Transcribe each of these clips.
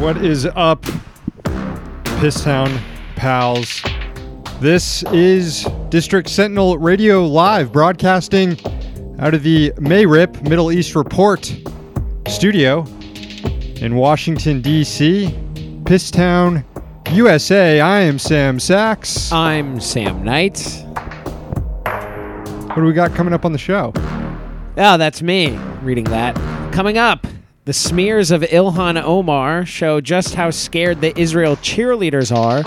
What is up, Pisstown pals? This is District Sentinel Radio Live, broadcasting out of the MERIP Middle East Report studio in Washington, D.C., Pisstown, USA. I am Sam Sacks. I'm Sam Knight. What do we got coming up on the show? Oh, that's me reading that. Coming up, the smears of Ilhan Omar show just how scared the Israel cheerleaders are.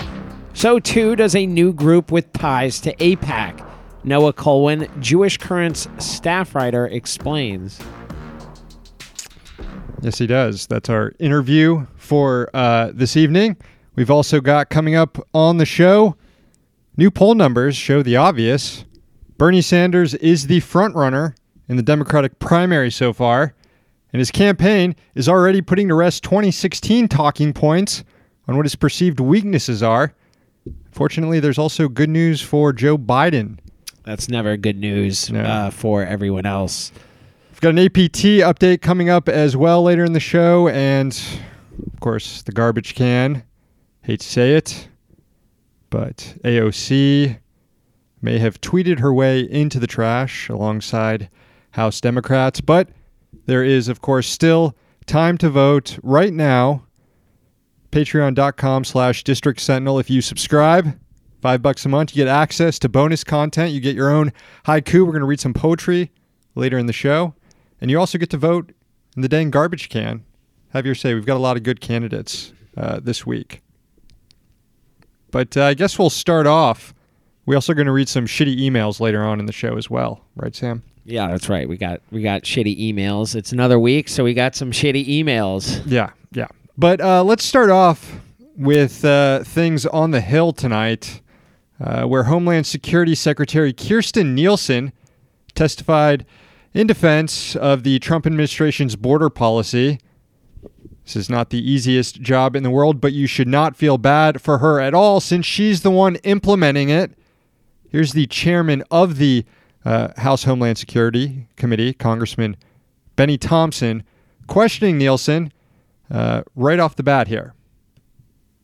So too does a new group with ties to AIPAC. Noah Kulwin, Jewish Currents staff writer, explains. Yes, he does. That's our interview for uh, this evening. We've also got coming up on the show new poll numbers show the obvious. Bernie Sanders is the front runner in the Democratic primary so far, and his campaign is already putting to rest 2016 talking points on what his perceived weaknesses are. Fortunately, there's also good news for Joe Biden. That's never good news No. uh, for everyone else. We've got an APT update coming up as well later in the show, and of course, the garbage can. Hate to say it, but AOC may have tweeted her way into the trash alongside House Democrats, but there is, of course, still time to vote right now. Patreon.com slash District Sentinel. If you subscribe, five bucks a month, you get access to bonus content. You get your own haiku. We're going to read some poetry later in the show. And you also get to vote in the dang garbage can. Have your say. We've got a lot of good candidates uh, this week. But uh, I guess we'll start off. We're also going to read some shitty emails later on in the show as well, right, Sam? Yeah, that's right. We got we got shitty emails. It's another week, so we got some shitty emails. Yeah, yeah. But uh, let's start off with uh, things on the Hill tonight, uh, where Homeland Security Secretary Kirstjen Nielsen testified in defense of the Trump administration's border policy. This is not the easiest job in the world, but you should not feel bad for her at all since she's the one implementing it. Here's the chairman of the uh, House Homeland Security Committee, Congressman Benny Thompson, questioning Nielsen uh, right off the bat here.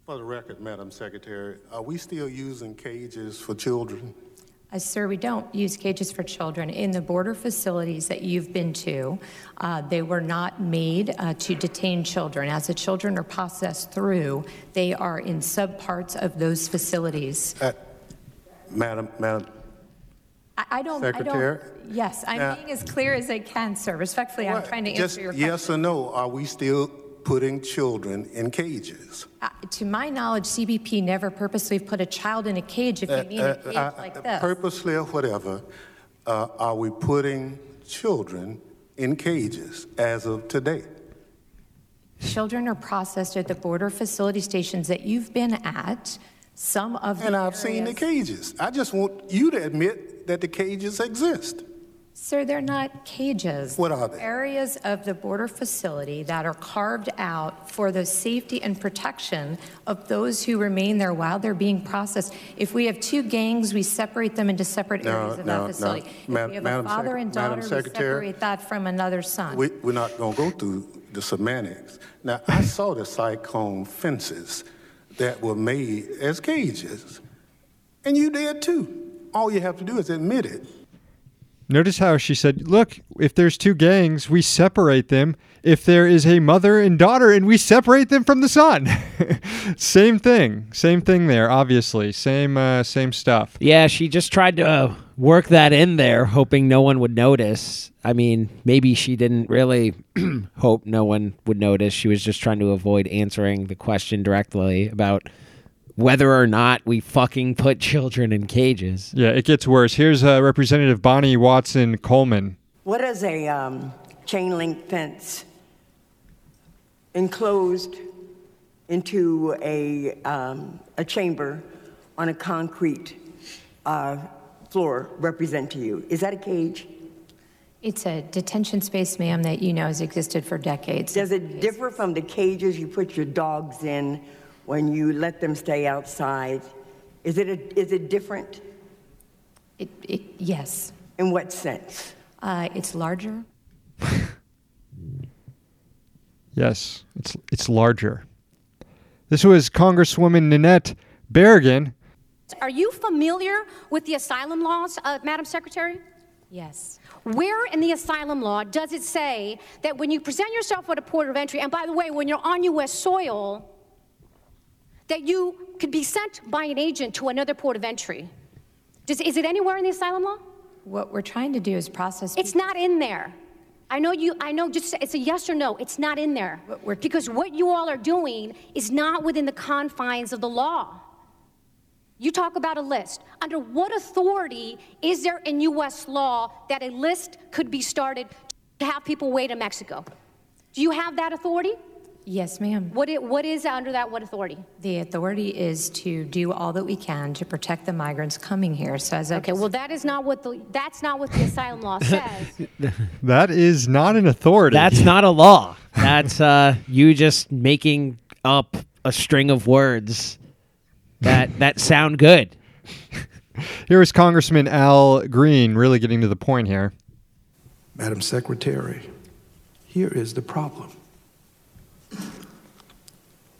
For the record, Madam Secretary, are we still using cages for children? Uh, Sir, we don't use cages for children. In the border facilities that you've been to, uh, they were not made uh, to detain children. As the children are processed through, they are in subparts of those facilities. Uh, Madam, Madam, I, I don't. I Secretary? don't. Yes, I'm being as clear as I can, sir. Respectfully, I'm trying to just answer your question. yes or no, are we still putting children in cages? Uh, to my knowledge, CBP never purposely put a child in a cage. If you mean a cage Uh, like uh, this. Purposely or whatever, uh, are we putting children in cages as of today? Children are processed at the border facility stations that you've been at. Some of the And I've seen the areas- cages. I just want you to admit that the cages exist. Sir, they're not cages. What are they? Areas of the border facility that are carved out for the safety and protection of those who remain there while they're being processed. If we have two gangs, we separate them into separate No, areas of no, that no. facility. If we have Madam a father Sec- and Madam daughter, we Secretary, separate that from another son. We, we're not going to go through the semantics. Now, I saw the cyclone fences that were made as cages, and you did too. All you have to do is admit it. Notice how she said, Look, if there's two gangs, we separate them. If there is a mother and daughter, and we separate them from the son. same thing. Same thing there, obviously. Same, uh, same stuff. Yeah, she just tried to uh, work that in there, hoping no one would notice. I mean, maybe she didn't really hope no one would notice. She was just trying to avoid answering the question directly about whether or not we fucking put children in cages. Yeah, it gets worse. Here's uh, Representative Bonnie Watson Coleman. What is a um, chain link fence enclosed into a, um, a chamber on a concrete uh, floor represent to you? Is that a cage? It's a detention space, ma'am, that you know has existed for decades. Does it differ from the cages you put your dogs in when you let them stay outside? Is it, a, is it different? It, it, yes. In what sense? Uh, it's larger. Yes, it's it's larger. This was Congresswoman Nanette Barragán. Are you familiar with the asylum laws, uh, Madam Secretary? Yes. Where in the asylum law does it say that when you present yourself at a port of entry, and by the way, when you're on U.S. soil, that you could be sent by an agent to another port of entry? Does, is it anywhere in the asylum law? What we're trying to do is process. It's not in there. I know you, I know just, it's a yes or no. It's not in there. What we're- Because what you all are doing is not within the confines of the law. You talk about a list. Under what authority is there in U.S. law that a list could be started to have people wait in Mexico? Do you have that authority? Yes, ma'am. What, it, what is under that, what authority? The authority is to do all that we can to protect the migrants coming here. So as Okay, well, that is not what the, that's not what the asylum law says. That is not an authority. That's not a law. That's uh, you just making up a string of words that that sound good. Here is Congressman Al Green really getting to the point here. Madam Secretary, here is the problem.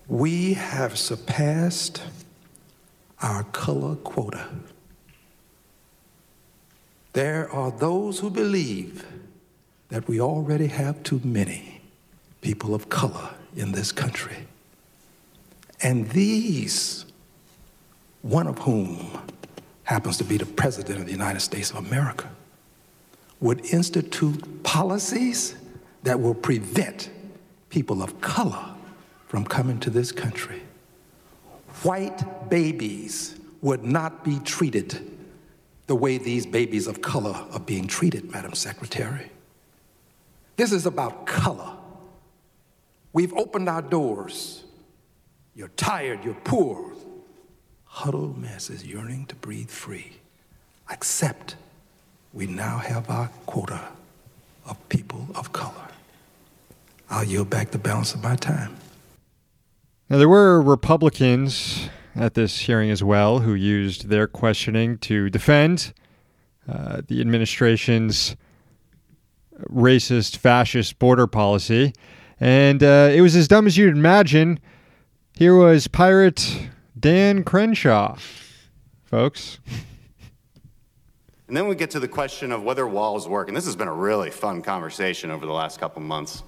We have surpassed our color quota. There are those who believe that we already have too many people of color in this country. And these, one of whom happens to be the President of the United States of America, would institute policies that will prevent people of color from coming to this country. White babies would not be treated the way these babies of color are being treated, Madam Secretary. This is about color. We've opened our doors. You're tired, you're poor. Huddled masses yearning to breathe free. Accept we now have our quota of people of color. I'll yield back the balance of my time. Now, there were Republicans at this hearing as well who used their questioning to defend uh, the administration's racist, fascist border policy. And uh, it was as dumb as you'd imagine. Here was pirate Dan Crenshaw, folks. And then we get to the question of whether walls work. And this has been a really fun conversation over the last couple months.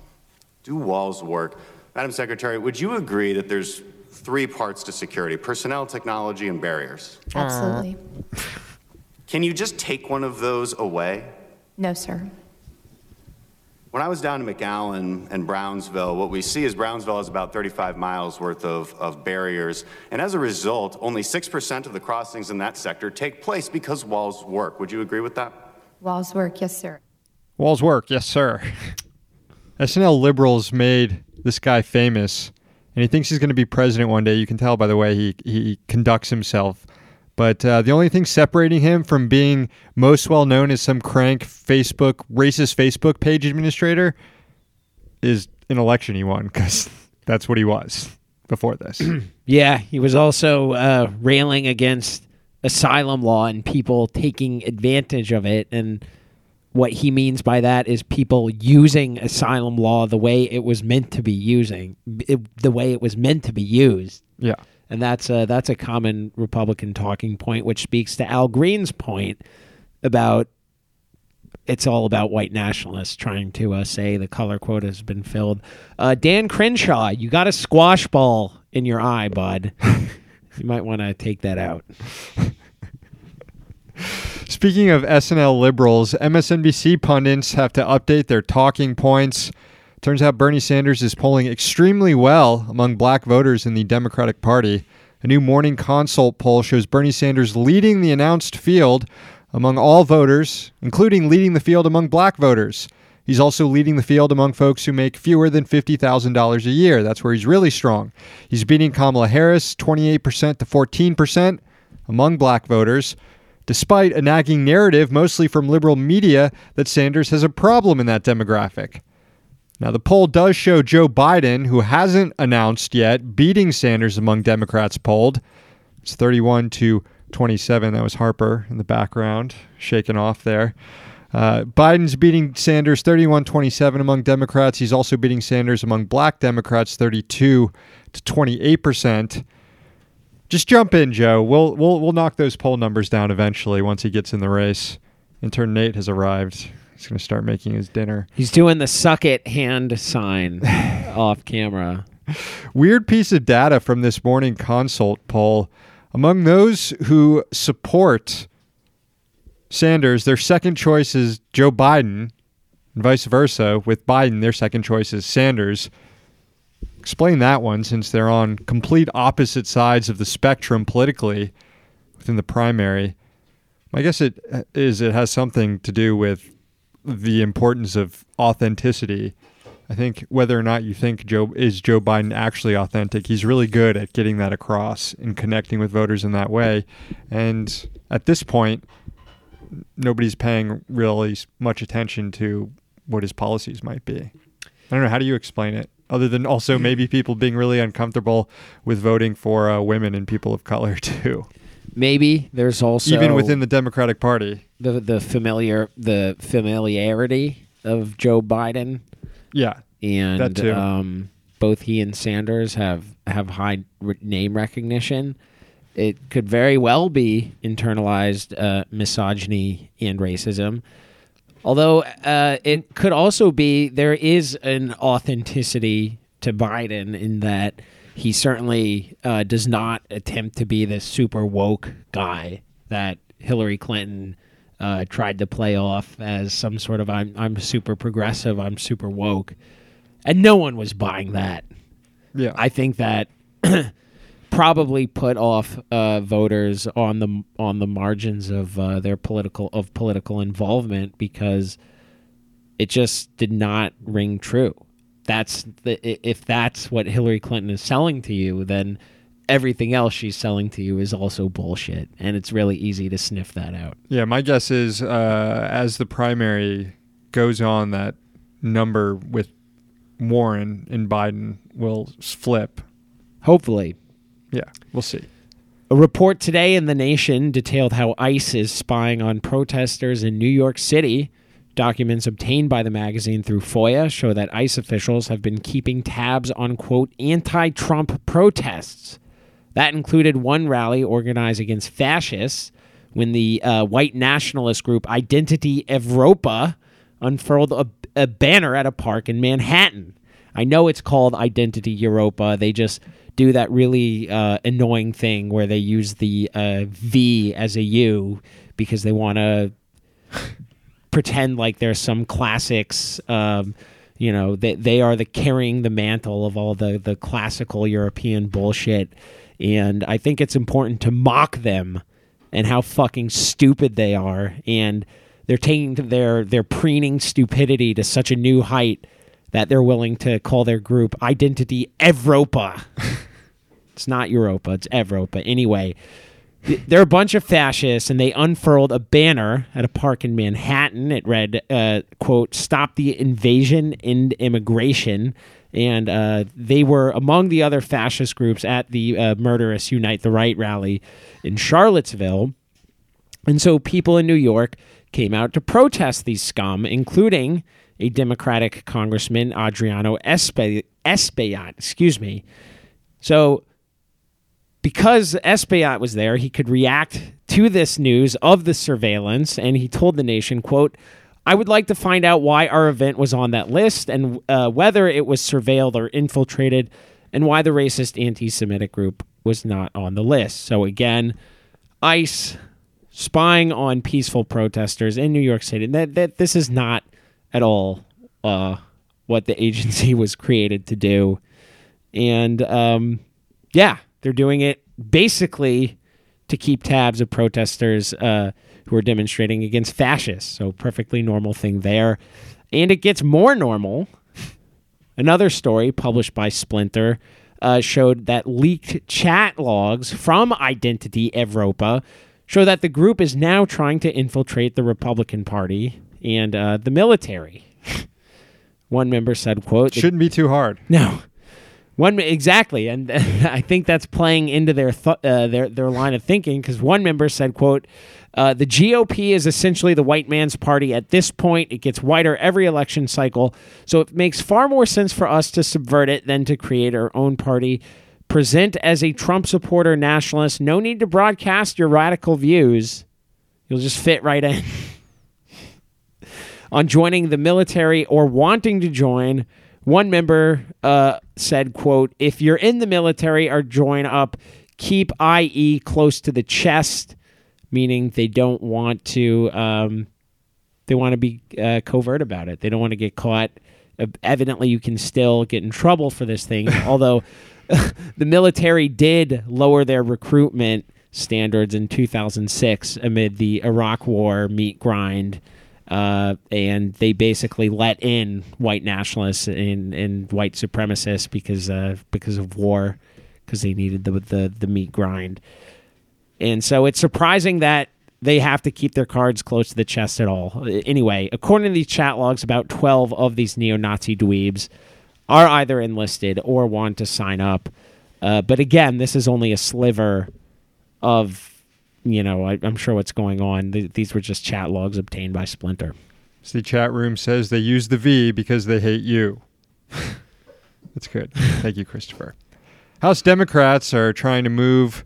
Do walls work? Madam Secretary, would you agree that there's three parts to security personnel, technology, and barriers? Absolutely. Can you just take one of those away? No, sir. When I was down in McAllen and Brownsville, what we see is Brownsville has about 35 miles worth of, of barriers. And as a result, only 6% of the crossings in that sector take place because walls work. Would you agree with that? Walls work. Yes, sir. Walls work, yes, sir. SNL liberals made this guy famous, and he thinks he's going to be president one day. You can tell by the way he, he conducts himself. But uh, the only thing separating him from being most well known as some crank Facebook, racist Facebook page administrator is an election he won because that's what he was before this. Yeah, he was also uh, railing against asylum law and people taking advantage of it. And what he means by that is people using asylum law the way it was meant to be using, it, the way it was meant to be used. yeah. And that's a, that's a common Republican talking point, which speaks to Al Green's point about it's all about white nationalists trying to uh, say the color quota has been filled. Uh, Dan Crenshaw, you got a squash ball in your eye, bud. you might want to take that out. Speaking of SNL liberals, MSNBC pundits have to update their talking points. Turns out Bernie Sanders is polling extremely well among black voters in the Democratic Party. A new morning consult poll shows Bernie Sanders leading the announced field among all voters, including leading the field among black voters. He's also leading the field among folks who make fewer than $50,000 a year. That's where he's really strong. He's beating Kamala Harris 28% to 14% among black voters despite a nagging narrative, mostly from liberal media, that Sanders has a problem in that demographic. Now, the poll does show Joe Biden, who hasn't announced yet, beating Sanders among Democrats polled. It's 31 to 27. That was Harper in the background, shaking off there. Uh, Biden's beating Sanders 31 27 among Democrats. He's also beating Sanders among black Democrats 32 to 28%. Just jump in, Joe. We'll, we'll, we'll knock those poll numbers down eventually once he gets in the race. Intern Nate has arrived. He's going to start making his dinner. He's doing the suck it hand sign off camera. Weird piece of data from this morning consult poll. Among those who support Sanders, their second choice is Joe Biden, and vice versa. With Biden, their second choice is Sanders. Explain that one since they're on complete opposite sides of the spectrum politically within the primary. My guess it uh, is it has something to do with the importance of authenticity. I think whether or not you think Joe is Joe Biden actually authentic, he's really good at getting that across and connecting with voters in that way. And at this point, nobody's paying really much attention to what his policies might be. I don't know. How do you explain it? Other than also maybe people being really uncomfortable with voting for uh, women and people of color too, Maybe there's also even within the Democratic Party. The the familiar the familiarity of Joe Biden Yeah, and That too. Um, both he and Sanders have have high re- name recognition. It could very well be internalized uh, misogyny and racism. Although uh, it could also be there is an authenticity to Biden in that he certainly uh, does not attempt to be the super woke guy that Hillary Clinton uh, tried to play off as some sort of I'm I'm super progressive, I'm super woke, and no one was buying that. yeah. I think that probably put off uh, voters on the on the margins of uh, their political of political involvement because it just did not ring true. That's the, if that's what Hillary Clinton is selling to you, then everything else she's selling to you is also bullshit, and it's really easy to sniff that out. Yeah, my guess is uh, as the primary goes on, that number with Warren and Biden will flip. Hopefully, Yeah, we'll see. A report today in The Nation detailed how ICE is spying on protesters in New York City. Documents obtained by the magazine through FOIA show that ICE officials have been keeping tabs on, quote, anti Trump protests. That included one rally organized against fascists when the uh, white nationalist group Identity Europa unfurled a, a banner at a park in Manhattan. I know it's called Identity Europa. They just do that really uh, annoying thing where they use the uh, V as a U because they want to pretend like there's some classics. Um, you know, they they are the carrying the mantle of all the the classical European bullshit, and I think it's important to mock them and how fucking stupid they are, and they're taking their their preening stupidity to such a new height that they're willing to call their group Identity Evropa. it's not Europa, it's Evropa. Anyway, they're a bunch of fascists, and they unfurled a banner at a park in Manhattan. It read, uh, "quote Stop the invasion and immigration." And uh, they were among the other fascist groups at the uh, murderous Unite the Right rally in Charlottesville. And so people in New York came out to protest these scum, including a Democratic Congressman, Adriano Espe- Espaillat. Excuse me. So because Espaillat was there, he could react to this news of the surveillance, and he told the nation, quote, I would like to find out why our event was on that list and uh, whether it was surveilled or infiltrated, and why the racist anti Semitic group was not on the list. So, again, ICE spying on peaceful protesters in New York City. That, that This is not at all uh, what the agency was created to do. And um, yeah, they're doing it basically to keep tabs of protesters uh, who are demonstrating against fascists. So, perfectly normal thing there. And it gets more normal. Another story published by Splinter uh, showed that leaked chat logs from Identity Evropa show that the group is now trying to infiltrate the Republican Party and uh, the military. One member said, "quote Shouldn't be too hard. no. One exactly, and I think that's playing into their th- uh, their their line of thinking because one member said, "quote uh, The GOP is essentially the white man's party at this point. It gets whiter every election cycle, so it makes far more sense for us to subvert it than to create our own party. Present as a Trump supporter nationalist. No need to broadcast your radical views. You'll just fit right in." On joining the military or wanting to join, one member uh, said, "quote If you're in the military or join up, keep IE close to the chest, meaning they don't want to. Um, they want to be uh, covert about it. They don't want to get caught. Uh, evidently, you can still get in trouble for this thing. although the military did lower their recruitment standards in 2006 amid the Iraq War meat grind." Uh, and they basically let in white nationalists and, and white supremacists because uh, because of war, because they needed the, the the meat grind. And so it's surprising that they have to keep their cards close to the chest at all. Anyway, according to these chat logs, about 12 of these neo Nazi dweebs are either enlisted or want to sign up. Uh, but again, this is only a sliver of you know, I, am sure what's going on. Th- these were just chat logs obtained by Splinter. So the chat room says they use the V because they hate you. That's good. Thank you, Christopher. House Democrats are trying to move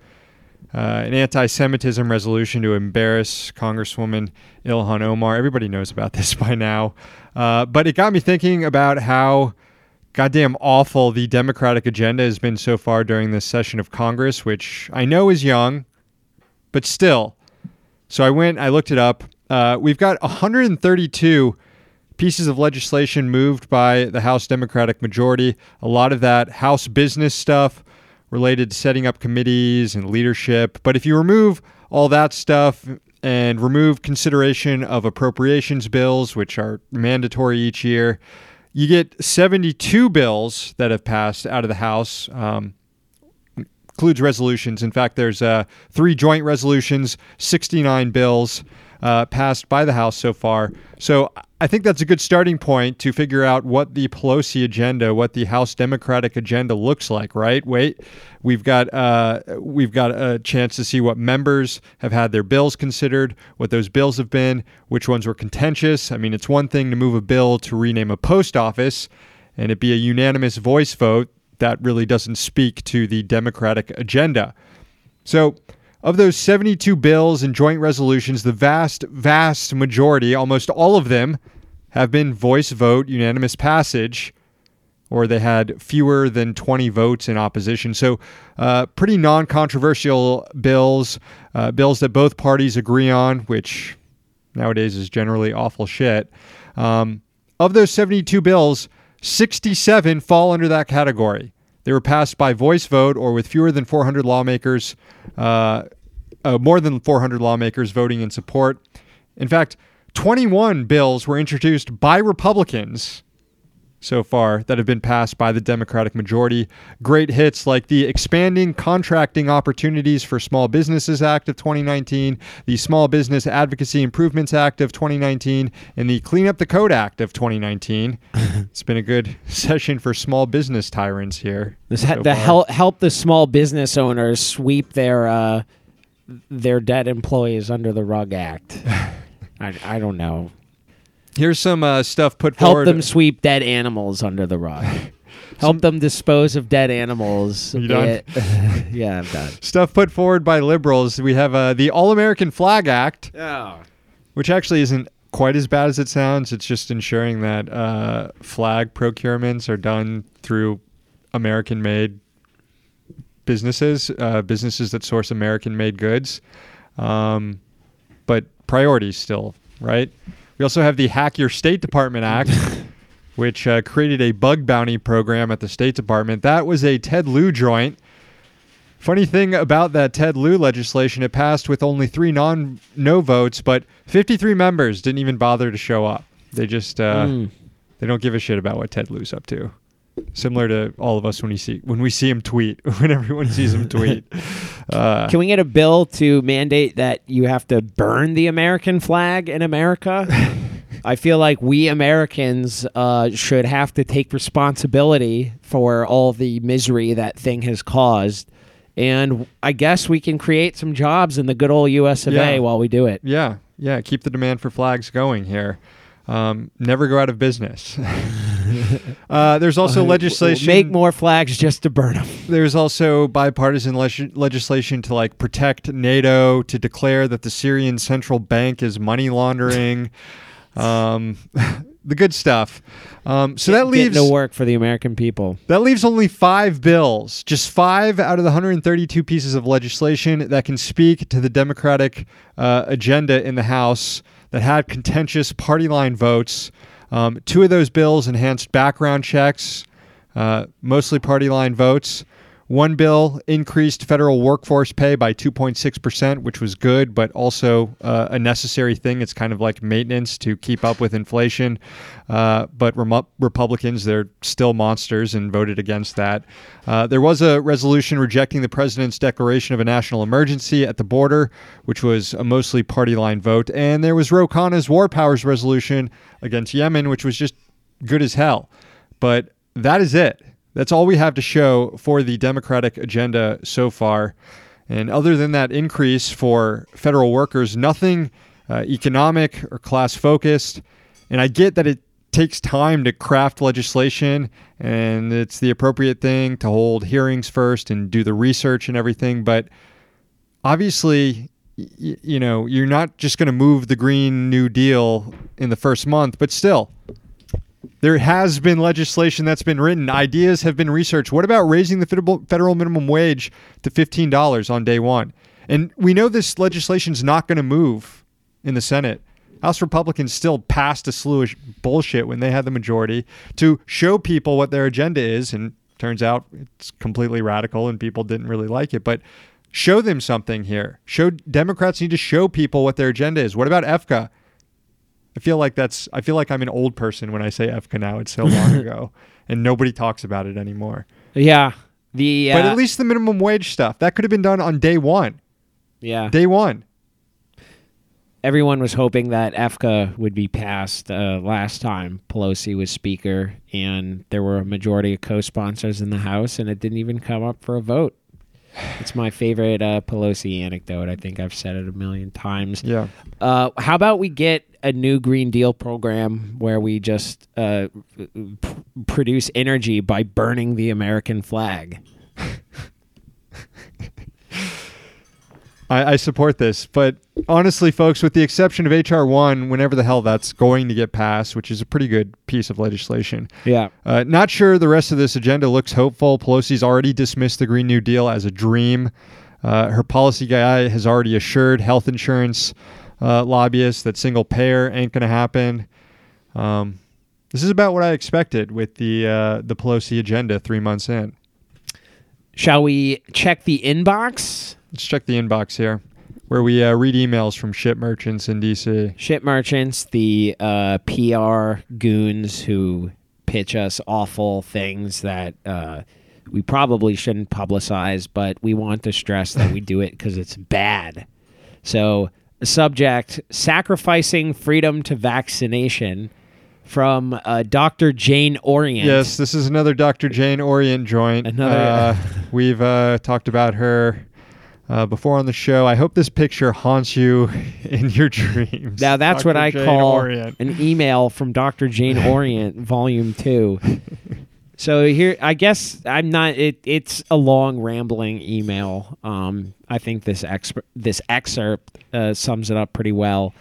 uh, an anti Semitism resolution to embarrass Congresswoman Ilhan Omar. Everybody knows about this by now. Uh, but it got me thinking about how goddamn awful the Democratic agenda has been so far during this session of Congress, which I know is young but still. So I went, I looked it up. Uh, we've got 132 pieces of legislation moved by the House Democratic majority. A lot of that House business stuff related to setting up committees and leadership. But if you remove all that stuff and remove consideration of appropriations bills, which are mandatory each year, you get 72 bills that have passed out of the House. Um, includes resolutions. In fact, there's uh, three joint resolutions, 69 bills uh, passed by the House so far. So I think that's a good starting point to figure out what the Pelosi agenda, what the House Democratic agenda looks like. Right? Wait, we've got uh, we've got a chance to see what members have had their bills considered, what those bills have been, which ones were contentious. I mean, it's one thing to move a bill to rename a post office and it be a unanimous voice vote that really doesn't speak to the Democratic agenda. So, of those 72 bills and joint resolutions, the vast, vast majority, almost all of them, have been voice vote, unanimous passage, or they had fewer than 20 votes in opposition. So, uh, pretty non controversial bills, uh, bills that both parties agree on, which nowadays is generally awful shit. Um, of those 72 bills, 67 fall under that category. They were passed by voice vote or with fewer than 400 lawmakers, uh, uh, more than 400 lawmakers voting in support. In fact, 21 bills were introduced by Republicans so far that have been passed by the Democratic majority. Great hits like the Expanding Contracting Opportunities for Small Businesses Act of 2019, the Small Business Advocacy Improvements Act of 2019, and the Clean Up the Code Act of 2019. it's been a good session for small business tyrants here. This so the help help the small business owners sweep their uh, their dead employees under the rug act. I, I don't know. Here's some uh, stuff put forward Help forward. them sweep dead animals under the rug. Help them dispose of dead animals. You done? yeah, I'm done. Stuff put forward by liberals. We have uh, the All American Flag Act, Oh. which actually isn't quite as bad as it sounds. It's just ensuring that uh, flag procurements are done through American made businesses, uh, businesses that source American made goods. Um, but priorities still, right? We also have the Hack Your State Department Act, which uh, created a bug bounty program at the State Department. That was a Ted Lieu joint. Funny thing about that Ted Lieu legislation, it passed with only three non no votes, but 53 members didn't even bother to show up. They just uh, Mm. they don't give a shit about what Ted Lieu's up to. Similar to all of us when we see when we see him tweet, when everyone sees him tweet. Uh, Can we get a bill to mandate that you have to burn the American flag in America? I feel like we Americans uh, should have to take responsibility for all the misery that thing has caused. And I guess we can create some jobs in the good old US of Yeah. A while we do it. Yeah, yeah. Keep the demand for flags going here. Um, never go out of business. uh, there's also legislation. Make more flags just to burn them. There's also bipartisan leg- legislation to like protect NATO, to declare that the Syrian central bank is money laundering. um, the good stuff. Um, so that leaves to work for the American people. that leaves only five bills, just five out of the 132 pieces of legislation that can speak to the Democratic uh, agenda in the House that had contentious party line votes. Um, two of those bills enhanced background checks, uh, mostly party line votes. One bill increased federal workforce pay by 2.6%, which was good, but also uh, a necessary thing. It's kind of like maintenance to keep up with inflation. Uh, but Remo- Republicans, they're still monsters and voted against that. Uh, there was a resolution rejecting the president's declaration of a national emergency at the border, which was a mostly party line vote. And there was Ro Khanna's war powers resolution against Yemen, which was just good as hell. But that is it. That's all we have to show for the Democratic agenda so far. And other than that increase for federal workers, nothing uh, economic or class focused. And I get that it takes time to craft legislation and it's the appropriate thing to hold hearings first and do the research and everything. But obviously, you know, you're not just going to move the Green New Deal in the first month, but still, there has been legislation that's been written. Ideas have been researched. What about raising the federal minimum wage to fifteen dollars on day one? And we know this legislation is not going to move in the Senate. House Republicans still passed a slew of bullshit when they had the majority to show people what their agenda is, and turns out it's completely radical, and people didn't really like it. But show them something here. Show Democrats need to show people what their agenda is. What about EFCA? I feel like that's I feel like I'm an old person when I say EFCA now. It's so long ago and nobody talks about it anymore. Yeah. The But uh, at least the minimum wage stuff, that could have been done on day 1. yeah. Day 1. everyone was hoping that EFCA would be passed uh, last time Pelosi was Speaker, and there were a majority of co-sponsors in the House, and it didn't even come up for a vote. It's my favorite uh, Pelosi anecdote. I think I've said it a million times. Yeah. Uh, how about we get a new Green Deal program where we just uh, p- produce energy by burning the American flag? I, I support this, but honestly, folks, with the exception of HR one, whenever the hell that's going to get passed, which is a pretty good piece of legislation, Yeah. Uh, not sure the rest of this agenda looks hopeful. Pelosi's already dismissed the Green New Deal as a dream. Uh, her policy guy has already assured health insurance uh, lobbyists that single payer ain't going to happen. Um, this is about what I expected with the uh, the Pelosi agenda three months in. Shall we check the inbox? Let's check the inbox here, where we uh, read emails from ship merchants in DC. ship merchants, the uh, PR goons who pitch us awful things that uh, we probably shouldn't publicize, but we want to stress that we do it because it's bad. So, subject sacrificing freedom to vaccination from uh, Dr. Jane Orient. Yes, this is another Dr. Jane Orient joint. Another- Uh, we've uh, talked about her uh, before on the show. I hope this picture haunts you in your dreams. Now that's what I Jane call Orient. an email from Dr. Jane Orient, Volume Two. So here, I guess I'm not. It, it's a long, rambling email. Um, I think this exp- this excerpt uh, sums it up pretty well.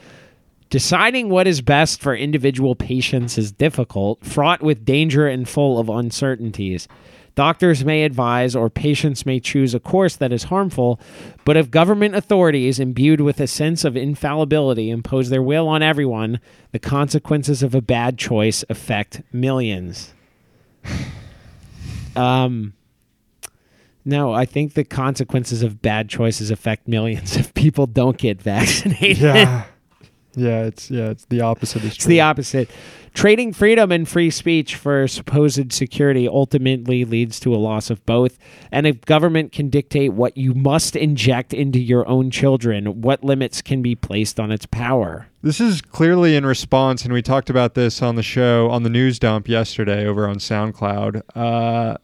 Deciding what is best for individual patients is difficult, fraught with danger, and full of uncertainties. Doctors may advise or patients may choose a course that is harmful, but if government authorities imbued with a sense of infallibility impose their will on everyone, the consequences of a bad choice affect millions. um, no, I think the consequences of bad choices affect millions if people don't get vaccinated. Yeah. Yeah, it's yeah, it's the opposite. Is It's the opposite. Trading freedom and free speech for supposed security ultimately leads to a loss of both. And if government can dictate what you must inject into your own children, what limits can be placed on its power? This is clearly in response, and we talked about this on the show on the news dump yesterday over on SoundCloud. Uh,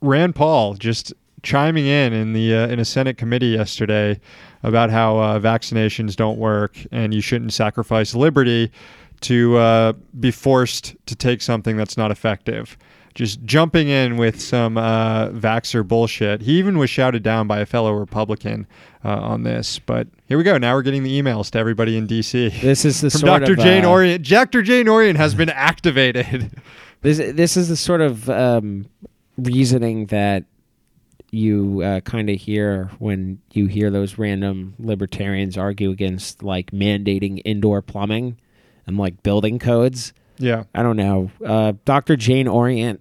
Rand Paul just chiming in in the uh, in a Senate committee yesterday about how uh, vaccinations don't work and you shouldn't sacrifice liberty to uh, be forced to take something that's not effective. Just jumping in with some uh, vaxer bullshit. He even was shouted down by a fellow Republican uh, on this. But here we go. Now we're getting the emails to everybody in DC. This is the From sort Dr. of, Jane uh, Orient. Dr. Jane Orient has been activated. This this is the sort of um, reasoning that you uh, kind of hear when you hear those random libertarians argue against like mandating indoor plumbing and like building codes. yeah. I don't know. Uh, Dr. Jane Orient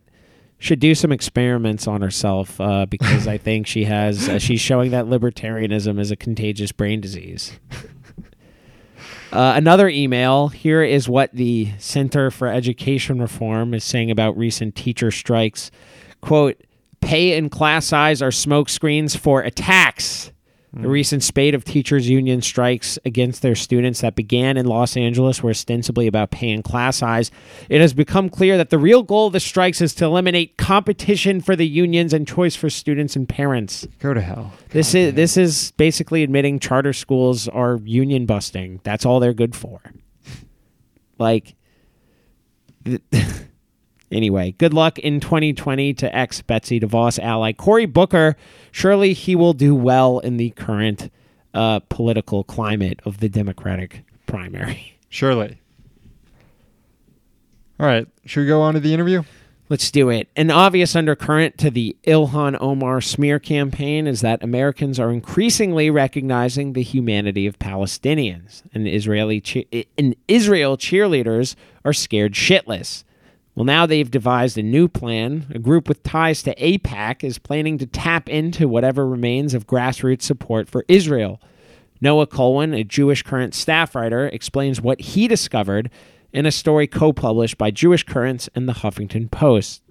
should do some experiments on herself uh, because I think she has. Uh, she's showing that libertarianism is a contagious brain disease. Uh, another email. Here is what the Center for Education Reform is saying about recent teacher strikes. Quote, pay and class size are smokescreens for attacks. The recent spate of teachers' union strikes against their students that began in Los Angeles were ostensibly about pay and class size. It has become clear that the real goal of the strikes is to eliminate competition for the unions and choice for students and parents. Go to hell. This is this is basically admitting charter schools are union busting. That's all they're good for. Like anyway, good luck in 2020 to ex Betsy DeVos ally Cory Booker. Surely he will do well in the current uh, political climate of the Democratic primary. Surely. All right. Should we go on to the interview? Let's do it. An obvious undercurrent to the Ilhan Omar smear campaign is that Americans are increasingly recognizing the humanity of Palestinians, and Israeli che- and Israel cheerleaders are scared shitless. Well, now they've devised a new plan. A group with ties to AIPAC is planning to tap into whatever remains of grassroots support for Israel. Noah Kulwin, a Jewish Current staff writer, explains what he discovered in a story co published by Jewish Currents and the Huffington Post.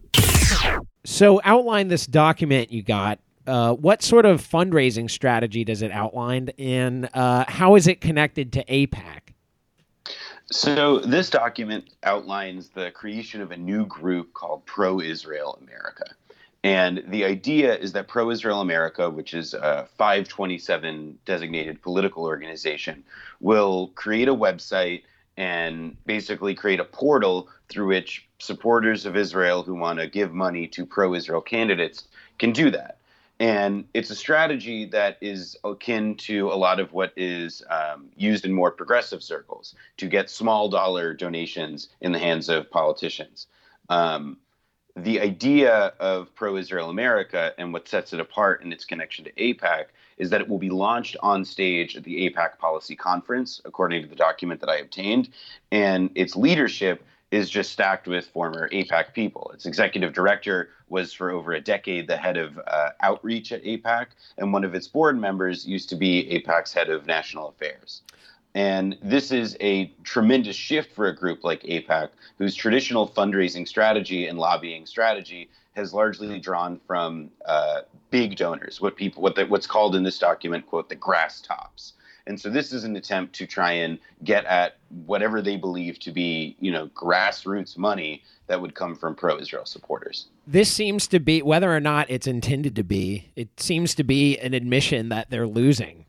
So, outline this document you got. Uh, what sort of fundraising strategy does it outline, and uh, how is it connected to AIPAC? So, this document outlines the creation of a new group called Pro Israel America. And the idea is that Pro Israel America, which is a 527 designated political organization, will create a website and basically create a portal through which supporters of Israel who want to give money to pro Israel candidates can do that. And it's a strategy that is akin to a lot of what is um, used in more progressive circles to get small dollar donations in the hands of politicians. Um, the idea of Pro Israel America and what sets it apart in its connection to AIPAC is that it will be launched on stage at the AIPAC Policy Conference, according to the document that I obtained. And its leadership is just stacked with former AIPAC people. Its executive director was for over a decade the head of uh, outreach at AIPAC, and one of its board members used to be AIPAC's head of national affairs. And this is a tremendous shift for a group like AIPAC, whose traditional fundraising strategy and lobbying strategy has largely drawn from uh, big donors, what people, what the, what's called in this document, quote, the grass tops. And so this is an attempt to try and get at whatever they believe to be, you know, grassroots money that would come from pro-Israel supporters. This seems to be, whether or not it's intended to be, it seems to be an admission that they're losing.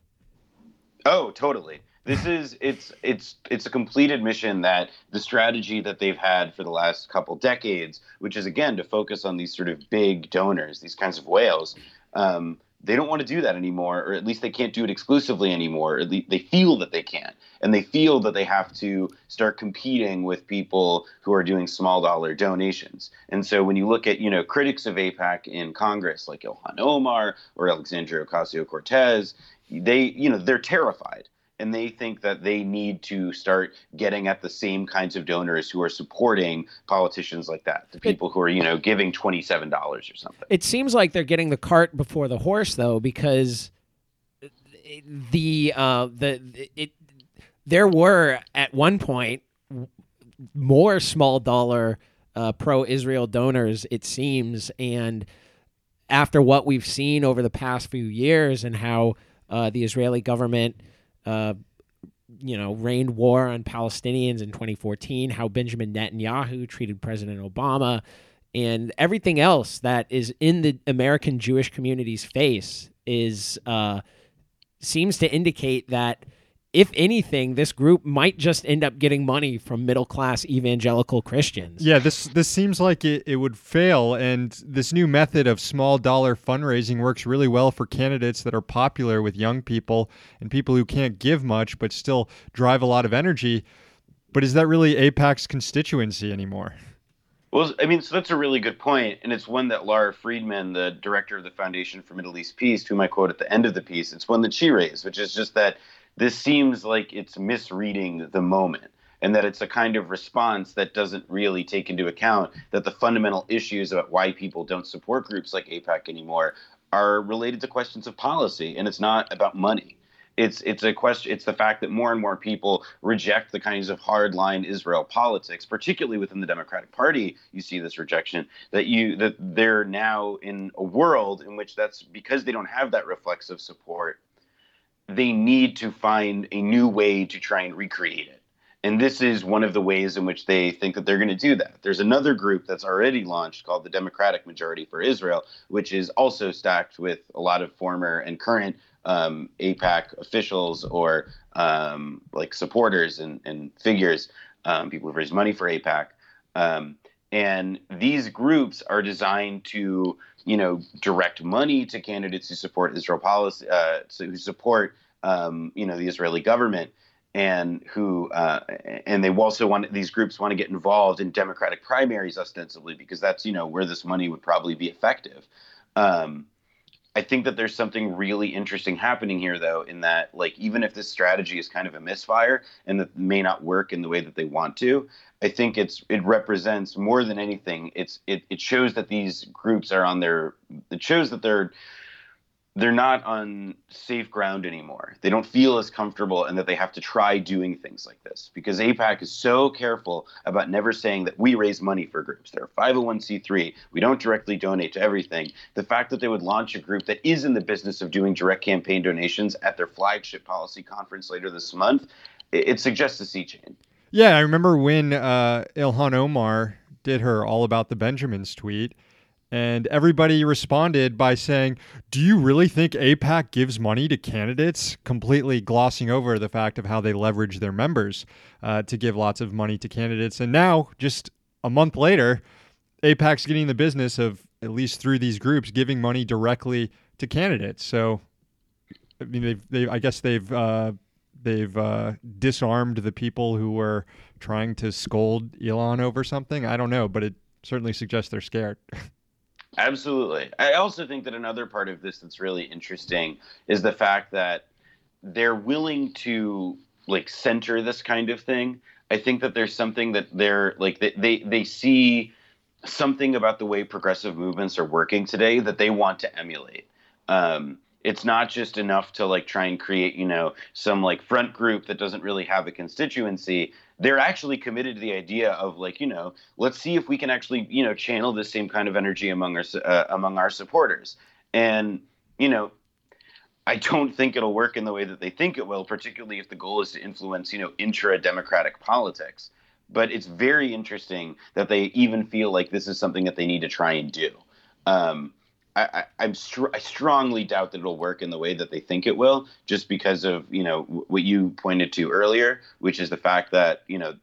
Oh, totally. This is it's it's it's a complete admission that the strategy that they've had for the last couple decades, which is again to focus on these sort of big donors, these kinds of whales, um, they don't want to do that anymore, or at least they can't do it exclusively anymore. Or they feel that they can't, and they feel that they have to start competing with people who are doing small dollar donations. And so when you look at you know critics of AIPAC in Congress like Ilhan Omar or Alexandria Ocasio Cortez, they you know they're terrified and they think that they need to start getting at the same kinds of donors who are supporting politicians like that, the people who are, you know, giving $27 or something. It seems like they're getting the cart before the horse, though, because the uh, the it there were at one point more small dollar uh, pro-Israel donors, it seems, and after what we've seen over the past few years and how uh, the Israeli government, uh, you know, rained war on Palestinians in 2014, how Benjamin Netanyahu treated President Obama, and everything else that is in the American Jewish community's face is uh, seems to indicate that if anything, this group might just end up getting money from middle class evangelical Christians. Yeah, this this seems like it, it would fail, and this new method of small dollar fundraising works really well for candidates that are popular with young people and people who can't give much but still drive a lot of energy. But is that really AIPAC's constituency anymore? Well, I mean, so that's a really good point, and it's one that Lara Friedman, the director of the Foundation for Middle East Peace, whom I quote at the end of the piece, it's one that she raised, which is just that this seems like it's misreading the moment and that it's a kind of response that doesn't really take into account that the fundamental issues about why people don't support groups like AIPAC anymore are related to questions of policy and it's not about money. It's it's a question it's the fact that more and more people reject the kinds of hardline Israel politics, particularly within the Democratic Party, you see this rejection that you that they're now in a world in which that's because they don't have that reflexive support they need to find a new way to try and recreate it. And this is one of the ways in which they think that they're going to do that. There's another group that's already launched called the Democratic Majority for Israel, which is also stacked with a lot of former and current um, AIPAC officials or um, like supporters and, and figures, um, people who've raised money for AIPAC. Um, and these groups are designed to you know, direct money to candidates who support Israel policy, uh, who support, um, you know, the Israeli government, and who, uh, and they also want these groups want to get involved in Democratic primaries ostensibly because that's you know where this money would probably be effective. Um, I think that there's something really interesting happening here, though, in that, like, even if this strategy is kind of a misfire and that may not work in the way that they want to, I think it's it represents more than anything. It's it it shows that these groups are on their. It shows that they're they're not on safe ground anymore. They don't feel as comfortable and that they have to try doing things like this because AIPAC is so careful about never saying that we raise money for groups. They're 501c3. We don't directly donate to everything. The fact that they would launch a group that is in the business of doing direct campaign donations at their flagship policy conference later this month, it, it suggests a sea change. Yeah, I remember when uh, Ilhan Omar did her All About the Benjamins tweet and everybody responded by saying, Do you really think AIPAC gives money to candidates? Completely glossing over the fact of how they leverage their members uh, to give lots of money to candidates. And now, just a month later, AIPAC's getting the business of, at least through these groups, giving money directly to candidates. So, I mean, they've, they, I guess they've, uh, they've uh, disarmed the people who were trying to scold Ilhan over something. I don't know, but it certainly suggests they're scared. Absolutely. I also think that another part of this that's really interesting is the fact that they're willing to like center this kind of thing. I think that there's something that they're like they they, they see something about the way progressive movements are working today that they want to emulate. Um, it's not just enough to like try and create you know some like front group that doesn't really have a constituency they're actually committed to the idea of like you know let's see if we can actually you know channel the same kind of energy among our uh, among our supporters and you know I don't think it'll work in the way that they think it will, particularly if the goal is to influence, you know, intra-democratic politics. But it's very interesting that they even feel like this is something that they need to try and do. Um, I, am str- I strongly doubt that it'll work in the way that they think it will, just because of you know w- what you pointed to earlier, which is the fact that you know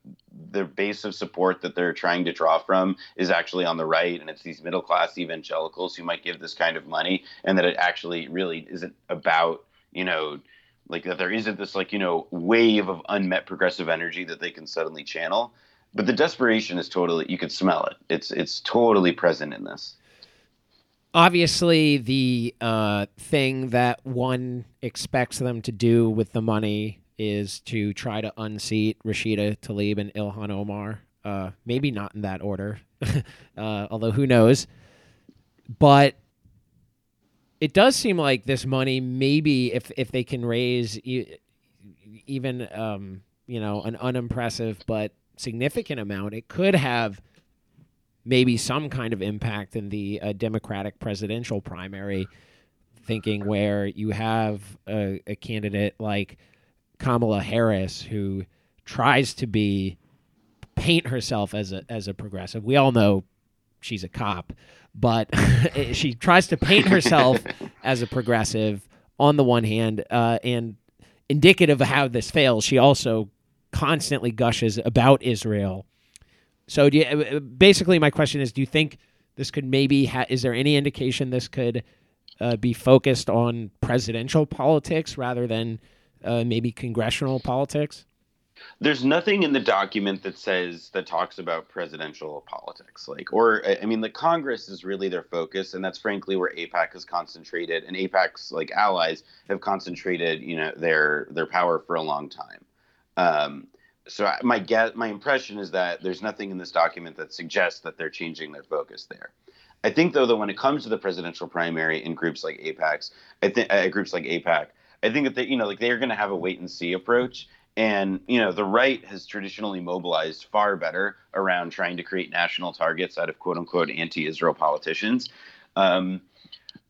the base of support that they're trying to draw from is actually on the right, and it's these middle class evangelicals who might give this kind of money, and that it actually really isn't about you know like that there isn't this like you know wave of unmet progressive energy that they can suddenly channel. But the desperation is totally you could smell it. It's it's totally present in this obviously the uh, thing that one expects them to do with the money is to try to unseat Rashida Tlaib and Ilhan Omar. Uh, maybe not in that order, uh, although who knows. But it does seem like this money, maybe if if they can raise e- even um, you know, an unimpressive but significant amount, it could have maybe some kind of impact in the uh, Democratic presidential primary. Thinking where you have a, a candidate like Kamala Harris who tries to be paint herself as a as a progressive. We all know she's a cop, but she tries to paint herself as a progressive on the one hand, uh, and indicative of how this fails, she also constantly gushes about Israel. So, do you, uh, basically, my question is: Do you think this could maybe? Ha- is there any indication this could uh, be focused on presidential politics rather than uh, maybe congressional politics? There's nothing in the document that says that talks about presidential politics, like, or I mean, the Congress is really their focus, and that's frankly where AIPAC is concentrated, and AIPAC's like allies have concentrated, you know, their their power for a long time. Um, so my get my impression is that there's nothing in this document that suggests that they're changing their focus there. I think though that when it comes to the presidential primary in groups like AIPAC's, I think uh, groups like AIPAC, I think that they, you know, like they're going to have a wait and see approach and you know, the right has traditionally mobilized far better around trying to create national targets out of quote unquote anti-Israel politicians. Um,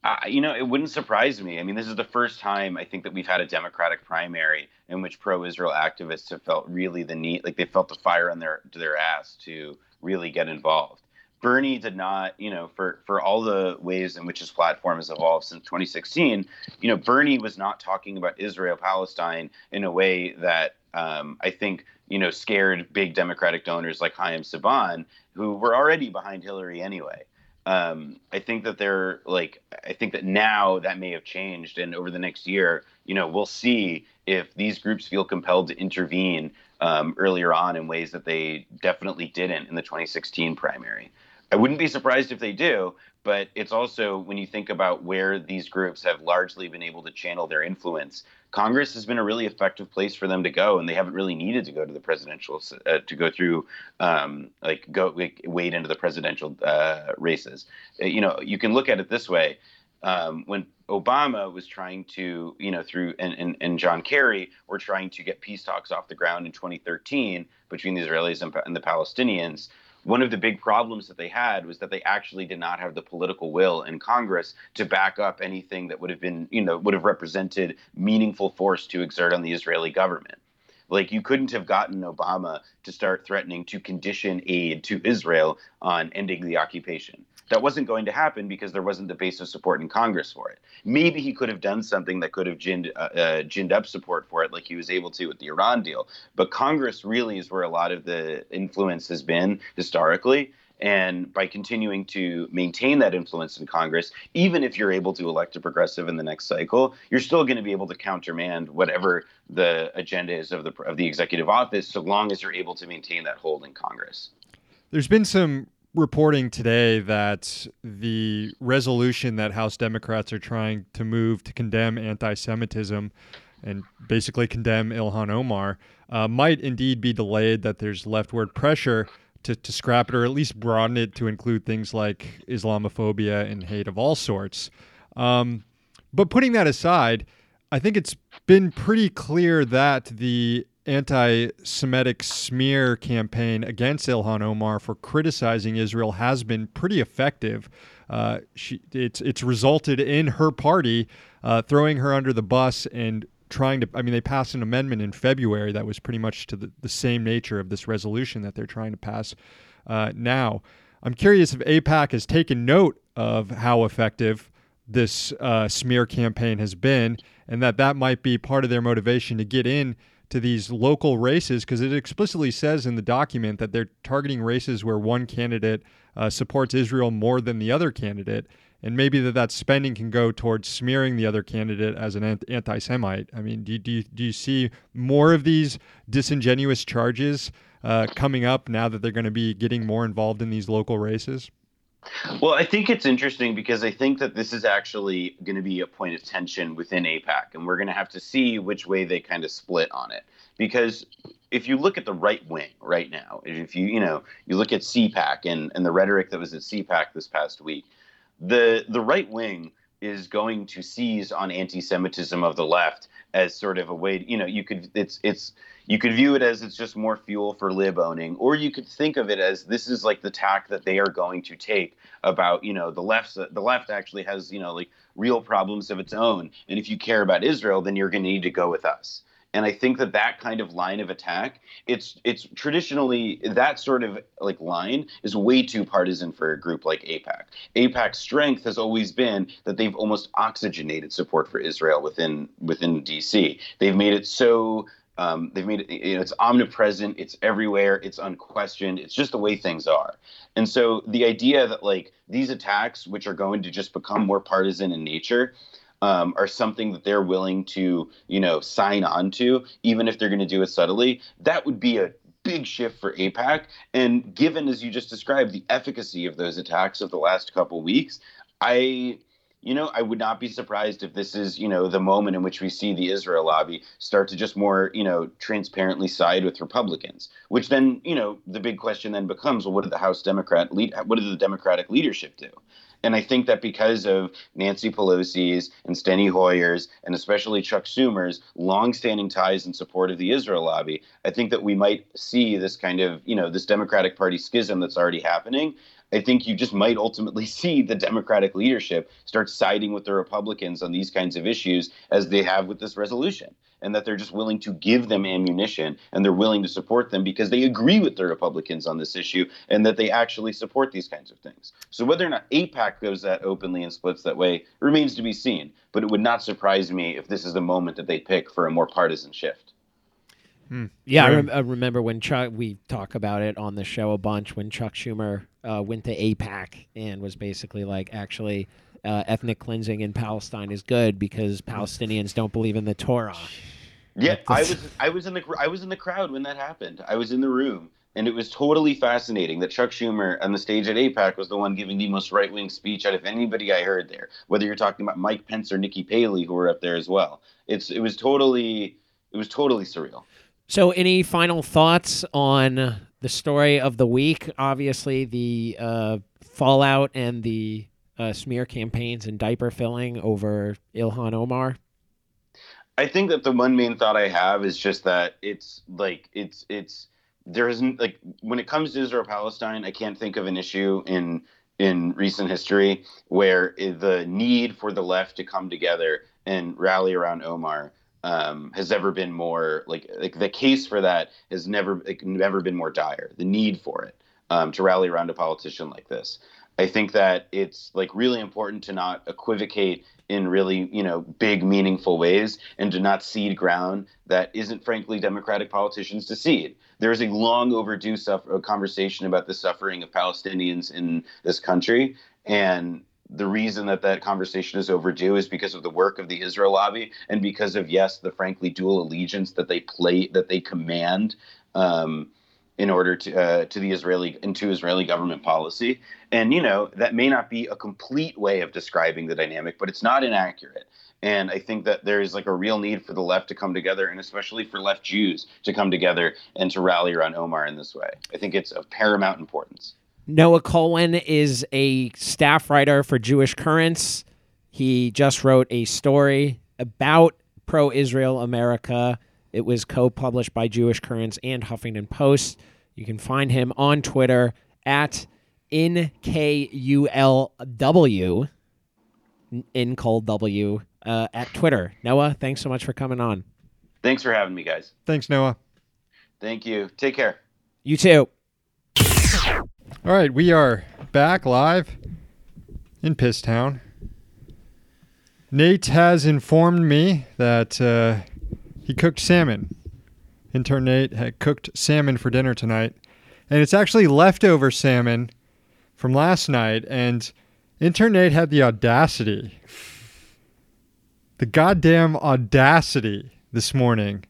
I, you know, it wouldn't surprise me. I mean, this is the first time I think that we've had a Democratic primary in which pro-Israel activists have felt really the need, like they felt the fire on their to their ass to really get involved. Bernie did not, you know, for for all the ways in which his platform has evolved since 2016, you know, Bernie was not talking about Israel Palestine in a way that um, I think you know scared big Democratic donors like Haim Saban, who were already behind Hillary anyway. Um, I think that they're like I think that now that may have changed, and over the next year, you know, we'll see if these groups feel compelled to intervene um, earlier on in ways that they definitely didn't in the 2016 primary. I wouldn't be surprised if they do, but it's also when you think about where these groups have largely been able to channel their influence, Congress has been a really effective place for them to go, and they haven't really needed to go to the presidential uh, to go through um, like go like, wade into the presidential uh, races. Uh, you know, you can look at it this way: um, when Obama was trying to, you know, through and, and, and John Kerry were trying to get peace talks off the ground in 2013 between the Israelis and, and the Palestinians one of the big problems that they had was that they actually did not have the political will in Congress to back up anything that would have been, you know, would have represented meaningful force to exert on the Israeli government. Like you couldn't have gotten Obama to start threatening to condition aid to Israel on ending the occupation. That wasn't going to happen because there wasn't the base of support in Congress for it. Maybe he could have done something that could have ginned, uh, uh, ginned up support for it, like he was able to with the Iran deal. But Congress really is where a lot of the influence has been historically. And by continuing to maintain that influence in Congress, even if you're able to elect a progressive in the next cycle, you're still going to be able to countermand whatever the agenda is of the of the executive office, so long as you're able to maintain that hold in Congress. There's been some reporting today that the resolution that House Democrats are trying to move to condemn anti Semitism and basically condemn Ilhan Omar uh, might indeed be delayed, that there's leftward pressure to, to scrap it or at least broaden it to include things like Islamophobia and hate of all sorts. Um, but putting that aside, I think it's been pretty clear that the anti Semitic smear campaign against Ilhan Omar for criticizing Israel has been pretty effective. Uh, she, it's, it's resulted in her party uh, throwing her under the bus and trying to. I mean, they passed an amendment in February that was pretty much to the, the same nature of this resolution that they're trying to pass uh, now. I'm curious if AIPAC has taken note of how effective this uh, smear campaign has been, and that that might be part of their motivation to get in to these local races because it explicitly says in the document that they're targeting races where one candidate uh, supports Israel more than the other candidate. And maybe that, that spending can go towards smearing the other candidate as an anti Semite. I mean, do, do, you, do you see more of these disingenuous charges uh, coming up now that they're going to be getting more involved in these local races? Well, I think it's interesting because I think that this is actually going to be a point of tension within AIPAC, and we're going to have to see which way they kind of split on it. Because if you look at the right wing right now, if you you know you look at CPAC and and the rhetoric that was at CPAC this past week, the the right wing is going to seize on anti-Semitism of the left as sort of a way. You know, you could it's it's you could view it as it's just more fuel for lib owning, or you could think of it as this is like the tack that they are going to take about you know the left the left actually has you know like real problems of its own, and if you care about Israel, then you're going to need to go with us. And I think that that kind of line of attack, it's it's traditionally that sort of like line is way too partisan for a group like AIPAC AIPAC's strength has always been that they've almost oxygenated support for Israel within within DC. They've made it so um, they've made it, you know, it's omnipresent, it's everywhere, it's unquestioned, it's just the way things are. And so the idea that like these attacks, which are going to just become more partisan in nature, um, are something that they're willing to, you know, sign on to, even if they're going to do it subtly, that would be a big shift for AIPAC. And given, as you just described, the efficacy of those attacks of the last couple weeks, I you know, I would not be surprised if this is, you know, the moment in which we see the Israel lobby start to just more, you know, transparently side with Republicans. Which then, you know, the big question then becomes, well, what did the House Democrat lead? What did the Democratic leadership do? And I think that because of Nancy Pelosi's and Steny Hoyer's and especially Chuck Schumer's longstanding ties and support of the Israel lobby, I think that we might see this kind of, you know, this Democratic Party schism that's already happening. I think you just might ultimately see the Democratic leadership start siding with the Republicans on these kinds of issues as they have with this resolution and that they're just willing to give them ammunition and they're willing to support them because they agree with the Republicans on this issue and that they actually support these kinds of things. So whether or not AIPAC goes that openly and splits that way remains to be seen. But it would not surprise me if this is the moment that they pick for a more partisan shift. Hmm. Yeah, I, rem- I, remember when Chuck. We talk about it on the show a bunch when Chuck Schumer uh, went to AIPAC and was basically like, actually, uh, ethnic cleansing in Palestine is good because Palestinians don't believe in the Torah. Yeah, I was I was in the I was in the crowd when that happened. I was in the room, and it was totally fascinating that Chuck Schumer on the stage at AIPAC was the one giving the most right wing speech out of anybody I heard there. Whether you're talking about Mike Pence or Nikki Haley, who were up there as well, it's it was totally it was totally surreal. So, any final thoughts on the story of the week? Obviously, the uh, fallout and the uh, smear campaigns and diaper filling over Ilhan Omar? I think that the one main thought I have is just that it's like it's it's there isn't like when it comes to Israel Palestine, I can't think of an issue in in recent history where the need for the left to come together and rally around Omar um, has ever been more like like the case for that has never like, never been more dire. The need for it um, to rally around a politician like this. I think that it's like really important to not equivocate in really, you know, big, meaningful ways and to not cede ground that isn't, frankly, Democratic politicians to cede. There is a long overdue suffer- conversation about the suffering of Palestinians in this country. And the reason that that conversation is overdue is because of the work of the Israel lobby and because of, yes, the frankly dual allegiance that they play, that they command. Um, in order to uh, to the Israeli into Israeli government policy. And you know that may not be a complete way of describing the dynamic, but it's not inaccurate. And I think that there is like a real need for the left to come together, and especially for left Jews to come together and to rally around Omar in this way. I think it's of paramount importance. Noah Kulwin is a staff writer for Jewish Currents. He just wrote a story about pro Israel America it was co published by Jewish Currents and Huffington Post. You can find him on Twitter at NKULW, NKULW, uh, at Twitter. Noah, thanks so much for coming on. Thanks for having me, guys. Thanks, Noah. Thank you. Take care. You too. All right, we are back live in Pisstown. Nate has informed me that uh, he cooked salmon. Intern Nate had cooked salmon for dinner tonight. And it's actually leftover salmon from last night. And Intern Nate had the audacity, the goddamn audacity this morning.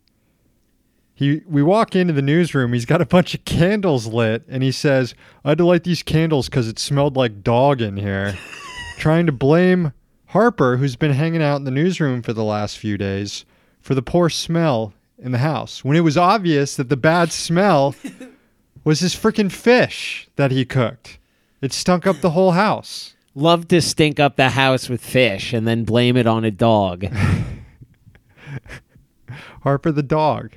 He, we walk into the newsroom. He's got a bunch of candles lit, and he says, "I had to light these candles because it smelled like dog in here." Trying to blame Harper, who's been hanging out in the newsroom for the last few days, for the poor smell in the house when it was obvious that the bad smell was his freaking fish that he cooked. It stunk up the whole house. Love to stink up the house with fish and then blame it on a dog. Harper the dog.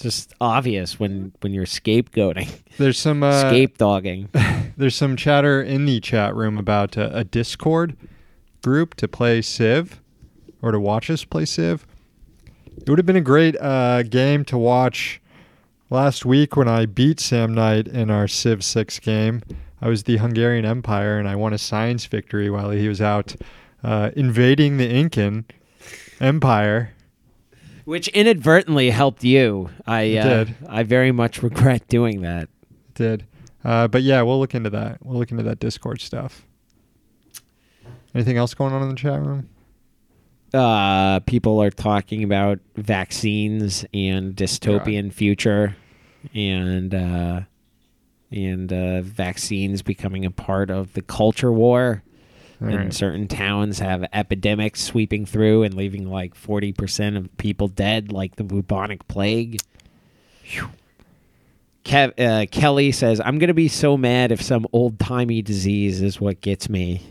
Just obvious when when you're scapegoating, There's some uh, scapedogging. there's some chatter in the chat room about uh, a Discord group to play Civ or to watch us play Civ. It would have been a great uh, game to watch last week when I beat Sam Knight in our Civ 6 game. I was the Hungarian Empire and I won a science victory while he was out uh, invading the Incan Empire. Which inadvertently helped you. I uh, did. I very much regret doing that. Did. Uh, but yeah, we'll look into that. We'll look into that Discord stuff. Anything else going on in the chat room? Uh, people are talking about vaccines and dystopian future, and uh, and uh, vaccines becoming a part of the culture war. All and right. certain towns have epidemics sweeping through and leaving like forty percent of people dead, like the bubonic plague. Kev, uh, Kelly says, "I'm gonna be so mad if some old timey disease is what gets me.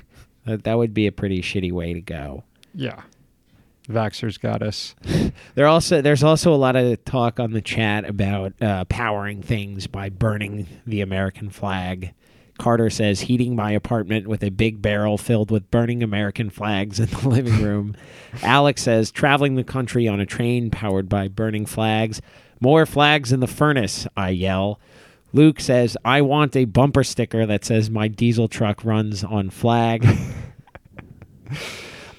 that, that would be a pretty shitty way to go." Yeah. Vaxxers got us. There also there's also a lot of talk on the chat about uh, powering things by burning the American flag. Carter says heating my apartment with a big barrel filled with burning American flags in the living room. Alex says traveling the country on a train powered by burning flags. More flags in the furnace, I yell. Luke says I want a bumper sticker that says my diesel truck runs on flag.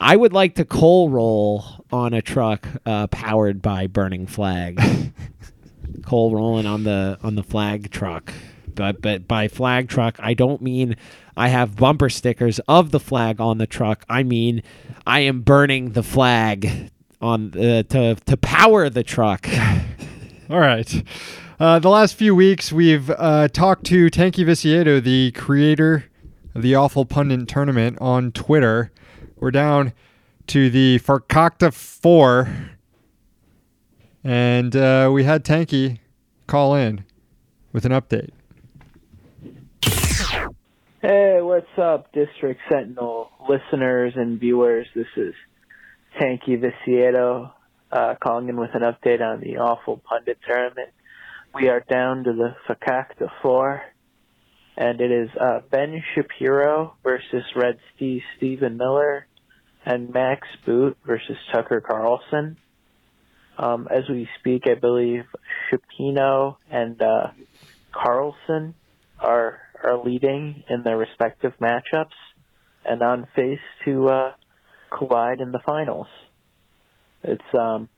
I would like to coal roll on a truck uh, powered by burning flag. coal rolling on the on the flag truck. But but by flag truck, I don't mean I have bumper stickers of the flag on the truck. I mean I am burning the flag on the, to to power the truck. All right. Uh, the last few weeks, we've uh, talked to Tanky Viciedo, the creator of the Awful Pundit Tournament, on Twitter. We're down to the Farkakta 4. And uh, we had Tanky call in with an update. Hey, what's up, District Sentinel listeners and viewers? This is Tanky Viciedo uh, calling in with an update on the awful pundit tournament. We are down to the Fakakta four, and it is uh, Ben Shapiro versus Red Steve Stephen Miller, and Max Boot versus Tucker Carlson. Um, as we speak, I believe Shapino and uh, Carlson are are leading in their respective matchups and on face to uh, collide in the finals. It's um,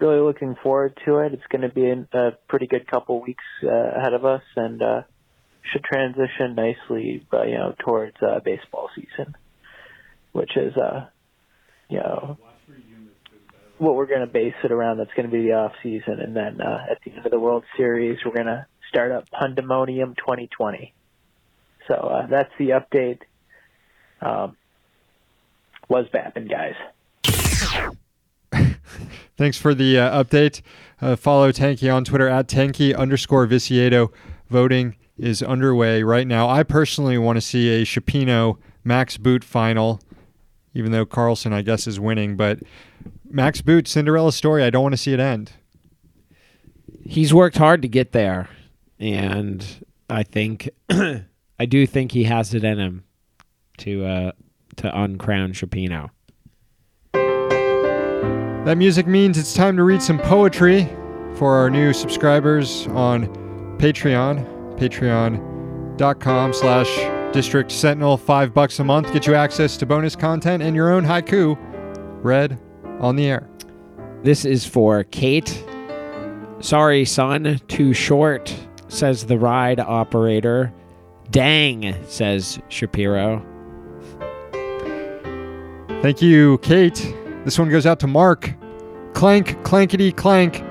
really looking forward to it. It's going to be a, pretty good couple weeks uh, ahead of us, and uh, should transition nicely, uh, you know, towards uh, baseball season, which is, uh, you know, what we're going to base it around. That's going to be the off season, and then uh, at the end of the World Series, we're going to start up Pandemonium 2020. So uh, that's the update. Um, was bapping, guys. Thanks for the uh, update. Uh, follow Tanky on Twitter at Tanky underscore Viciedo. Voting is underway right now. I personally want to see a Shapino Max Boot final, even though Carlson, I guess, is winning. But Max Boot, Cinderella story, I don't want to see it end. He's worked hard to get there, and I think I do think he has it in him to uh, to uncrown Shapino. That music means it's time to read some poetry for our new subscribers on Patreon. Patreon.com slash District Sentinel. Five bucks a month. Get you access to bonus content and your own haiku read on the air. This is for Kate. Sorry, son, too short, says the ride operator. Dang, says Shapiro. Thank you, Kate. This one goes out to Mark. Clank, clankety, clank.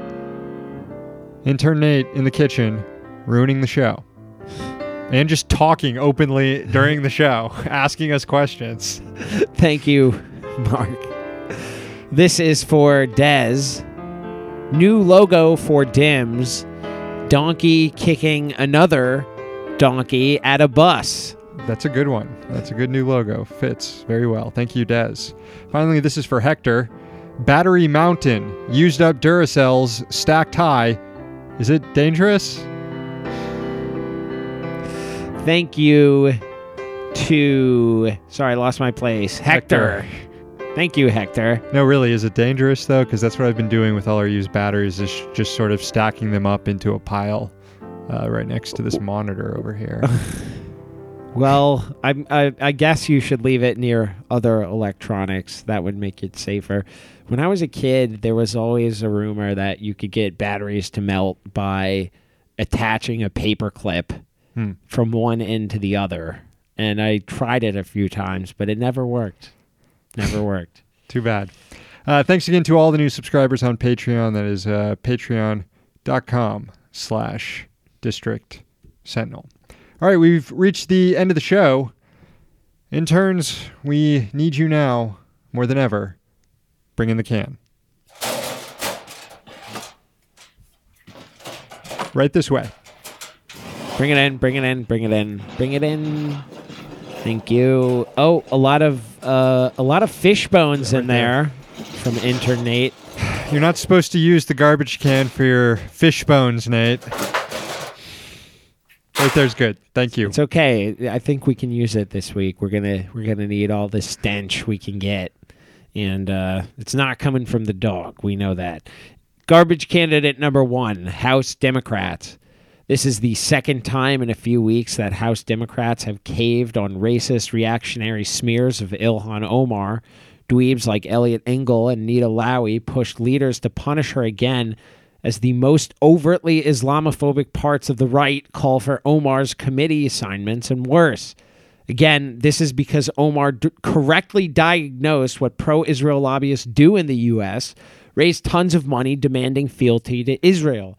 Intern Nate in the kitchen, ruining the show. And just talking openly during the show, asking us questions. Thank you, Mark. This is for Dez. New logo for Dims. Donkey kicking another donkey at a bus. That's a good one. That's a good new logo. Fits very well. Thank you, Des. Finally, this is for Hector. Battery Mountain. Used up Duracells stacked high. Is it dangerous? Thank you to. Sorry, I lost my place. Hector. Thank you, Hector. No, really, is it dangerous though? Because that's what I've been doing with all our used batteries is just sort of stacking them up into a pile uh, right next to this monitor over here. Well, I, I, I guess you should leave it near other electronics. That would make it safer. When I was a kid, there was always a rumor that you could get batteries to melt by attaching a paper clip Hmm. from one end to the other. And I tried it a few times, but it never worked. Never worked. Too bad. Uh, thanks again to all the new subscribers on Patreon. That is uh, patreon.com slash district sentinel. All right, we've reached the end of the show. Interns, we need you now more than ever. Bring in the can. Right this way. Bring it in, bring it in, bring it in, bring it in. Thank you. Oh, a lot of uh, a lot of fish bones in there from intern Nate. You're not supposed to use the garbage can for your fish bones, Nate. Right there's good. Thank you. It's okay. I think we can use it this week. We're gonna we're gonna need all the stench we can get, and uh, it's not coming from the dog. We know that. Garbage candidate number one, House Democrats. This is the second time in a few weeks that House Democrats have caved on racist reactionary smears of Ilhan Omar. Dweebs like Eliot Engel and Nita Lowey pushed leaders to punish her again as the most overtly Islamophobic parts of the right call for Omar's committee assignments and worse. Again, this is because Omar d- correctly diagnosed what pro Israel lobbyists do in the U.S., raise tons of money demanding fealty to Israel.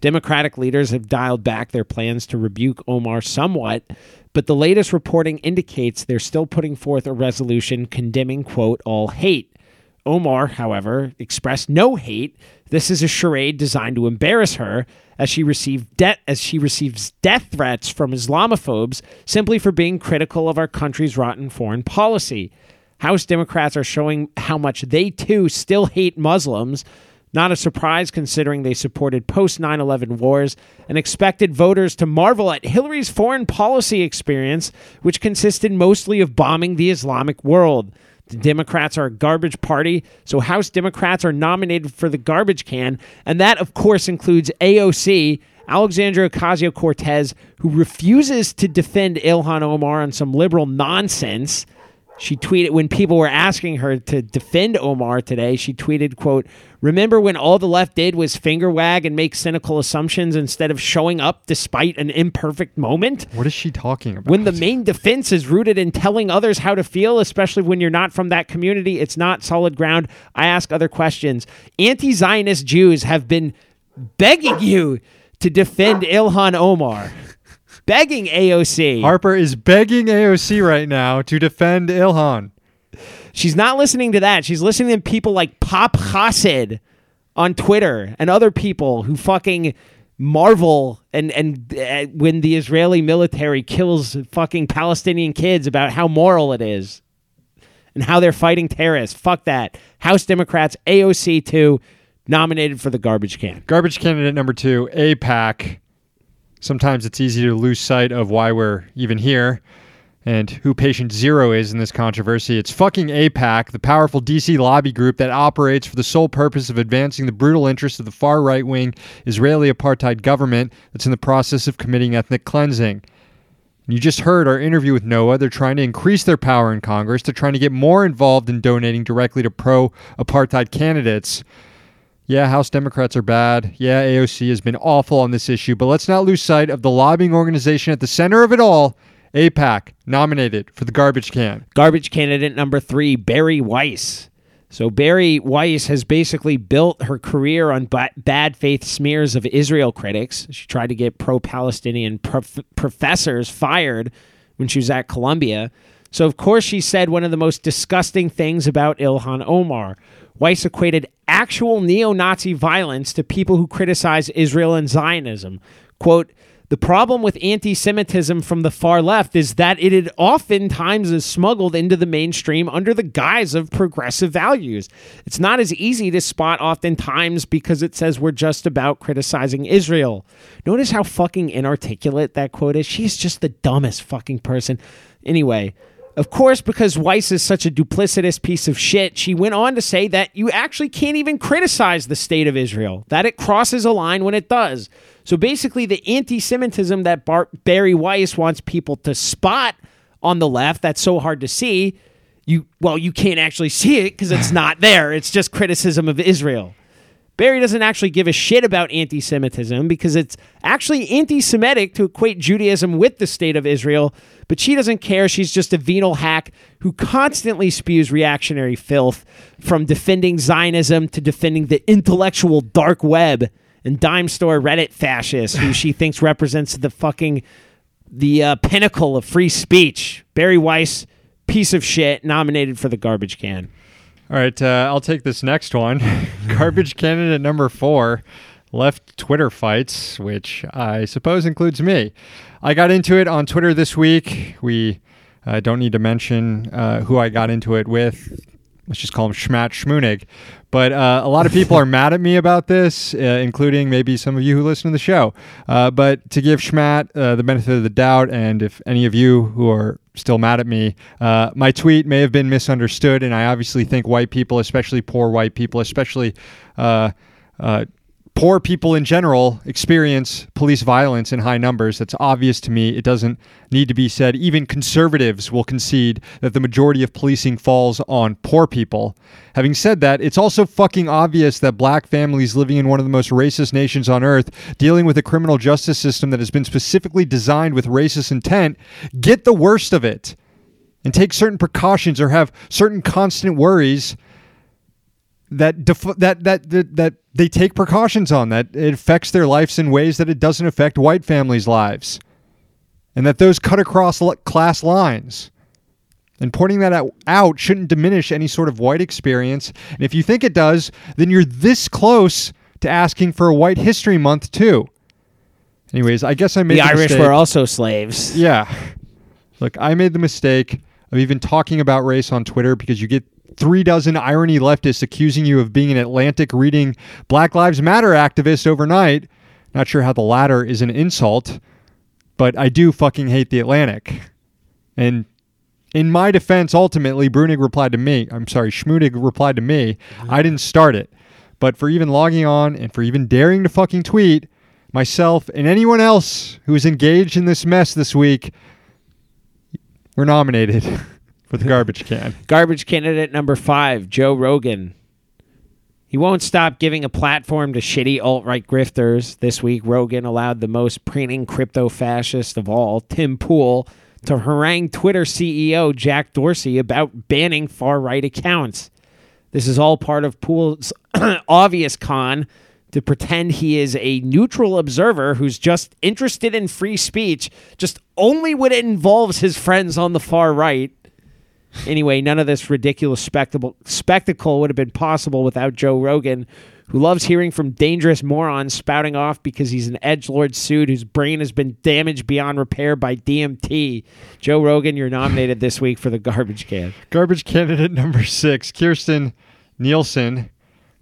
Democratic leaders have dialed back their plans to rebuke Omar somewhat, but the latest reporting indicates they're still putting forth a resolution condemning, quote, all hate. Omar, however, expressed no hate. This is a charade designed to embarrass her as she received debt as she receives death threats from Islamophobes simply for being critical of our country's rotten foreign policy. House Democrats are showing how much they too still hate Muslims. Not a surprise considering they supported post 9 11 wars and expected voters to marvel at Hillary's foreign policy experience, which consisted mostly of bombing the Islamic world. The Democrats are a garbage party, so House Democrats are nominated for the garbage can, and that, of course, includes AOC, Alexandria Ocasio Cortez, who refuses to defend Ilhan Omar on some liberal nonsense. She tweeted when people were asking her to defend Omar today, she tweeted, quote, Remember when all the left did was finger wag and make cynical assumptions instead of showing up despite an imperfect moment? What is she talking about? When the main defense is rooted in telling others how to feel, especially when you're not from that community, it's not solid ground. I ask other questions. Anti Zionist Jews have been begging you to defend Ilhan Omar, begging AOC. Harper is begging AOC right now to defend Ilhan. She's not listening to that. She's listening to people like Pop Hasid on Twitter and other people who fucking marvel and and uh, when the Israeli military kills fucking Palestinian kids about how moral it is and how they're fighting terrorists. Fuck that. House Democrats AOC too nominated for the garbage can. Garbage candidate number two, AIPAC. Sometimes it's easy to lose sight of why we're even here and who patient zero is in this controversy. It's fucking AIPAC, the powerful DC lobby group that operates for the sole purpose of advancing the brutal interests of the far right wing Israeli apartheid government that's in the process of committing ethnic cleansing. You just heard our interview with Noah. They're trying to increase their power in Congress. They're trying to get more involved in donating directly to pro apartheid candidates. Yeah, House Democrats are bad. Yeah, AOC has been awful on this issue, but let's not lose sight of the lobbying organization at the center of it all, AIPAC, nominated for the garbage can. Garbage candidate number three, Bari Weiss. So Bari Weiss has basically built her career on ba- bad faith smears of Israel critics. She tried to get pro-Palestinian prof- professors fired when she was at Columbia. So of course she said one of the most disgusting things about Ilhan Omar. Weiss equated actual neo-Nazi violence to people who criticize Israel and Zionism. Quote, The problem with anti Semitism from the far left is that it oftentimes is smuggled into the mainstream under the guise of progressive values. It's not as easy to spot oftentimes because it says we're just about criticizing Israel. Notice how fucking inarticulate that quote is? She's just the dumbest fucking person. Anyway, of course, because Weiss is such a duplicitous piece of shit, she went on to say that you actually can't even criticize the state of Israel, that it crosses a line when it does. So basically, the anti Semitism that Bar- Bari Weiss wants people to spot on the left, that's so hard to see. You well, you can't actually see it because it's not there. It's just criticism of Israel. Bari doesn't actually give a shit about anti Semitism because it's actually anti Semitic to equate Judaism with the state of Israel, but she doesn't care. She's just a venal hack who constantly spews reactionary filth from defending Zionism to defending the intellectual dark web and dime store Reddit fascist who she thinks represents the fucking the uh, pinnacle of free speech. Bari Weiss, piece of shit, nominated for the garbage can. All right, uh, I'll take this next one. Garbage candidate number four left Twitter fights, which I suppose includes me. I got into it on Twitter this week. We uh, don't need to mention uh, who I got into it with. Let's just call him Schmat Schmunig. But uh, a lot of people are mad at me about this, uh, including maybe some of you who listen to the show. Uh, but to give Schmat uh, the benefit of the doubt, and if any of you who are still mad at me, uh, my tweet may have been misunderstood, and I obviously think white people, especially poor white people, especially uh, poor people in general experience police violence in high numbers. That's obvious to me. It doesn't need to be said. Even conservatives will concede that the majority of policing falls on poor people. Having said that, it's also fucking obvious that black families living in one of the most racist nations on earth, dealing with a criminal justice system that has been specifically designed with racist intent, get the worst of it and take certain precautions or have certain constant worries that def- that, that that that they take precautions on that it affects their lives in ways that it doesn't affect white families' lives, and that those cut across class lines. And pointing that out, out shouldn't diminish any sort of white experience. And if you think it does, then you're this close to asking for a White History Month too. Anyways, I guess I made The the Irish mistake- were also slaves. yeah. Look, I made the mistake of even talking about race on Twitter because you get three dozen irony leftists accusing you of being an Atlantic reading Black Lives Matter activist overnight. Not sure how the latter is an insult, but I do fucking hate the Atlantic. And in my defense, ultimately, Bruenig replied to me. I'm sorry, Schmudig replied to me. I didn't start it. But for even logging on and for even daring to fucking tweet, myself and anyone else who is engaged in this mess this week, we're nominated for the garbage can. Garbage candidate number five, Joe Rogan. He won't stop giving a platform to shitty alt right grifters. This week, Rogan allowed the most preening crypto fascist of all, Tim Pool, to harangue Twitter CEO Jack Dorsey about banning far right accounts. This is all part of Pool's obvious con to pretend he is a neutral observer who's just interested in free speech, just only when it involves his friends on the far right. Anyway, none of this ridiculous spectacle spectacle would have been possible without Joe Rogan, who loves hearing from dangerous morons spouting off because he's an edge lord suit whose brain has been damaged beyond repair by DMT. Joe Rogan, you're nominated this week for the garbage can. Garbage candidate number six, Kirstjen Nielsen,